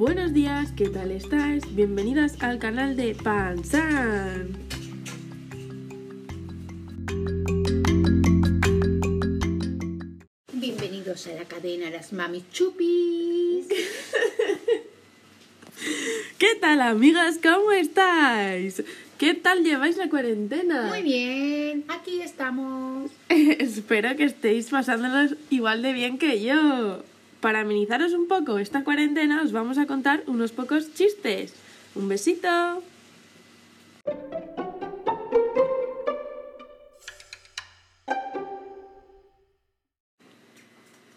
Buenos días, ¿qué tal estáis? Bienvenidas al canal de Pansan. Bienvenidos a la cadena Las Mami Chupis. ¿Qué tal, amigas? ¿Cómo estáis? ¿Qué tal lleváis la cuarentena? Muy bien, aquí estamos. Espero que estéis pasándolos igual de bien que yo. Para amenizaros un poco esta cuarentena, os vamos a contar unos pocos chistes. Un besito.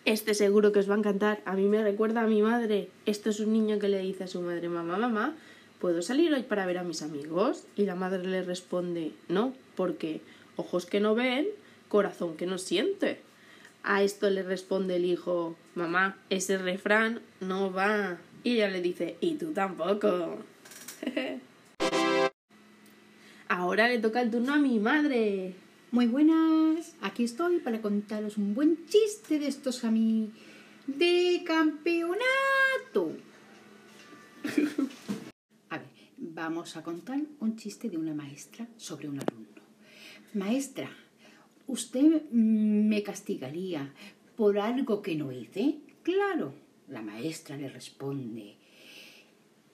Este seguro que os va a encantar. A mí me recuerda a mi madre. Esto es un niño que le dice a su madre, mamá, mamá, ¿puedo salir hoy para ver a mis amigos? Y la madre le responde, no, porque ojos que no ven, corazón que no siente. A esto le responde el hijo, mamá, ese refrán no va. Y ella le dice, y tú tampoco. Ahora le toca el turno a mi madre. Muy buenas, aquí estoy para contaros un buen chiste de estos a mí de campeonato. A ver, vamos a contar un chiste de una maestra sobre un alumno. Maestra, ¿usted me castigaría por algo que no hice? Claro, la maestra le responde.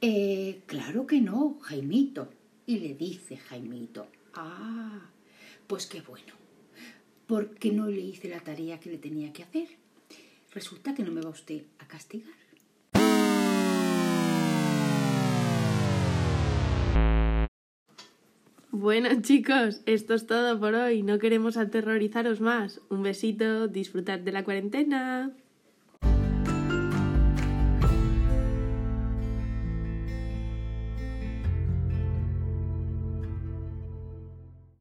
"Eh, claro que no, Jaimito. Y le dice Jaimito, ah, pues qué bueno, porque no le hice la tarea que le tenía que hacer. Resulta que no me va usted a castigar. Bueno chicos, esto es todo por hoy. No queremos aterrorizaros más. Un besito, disfrutad de la cuarentena.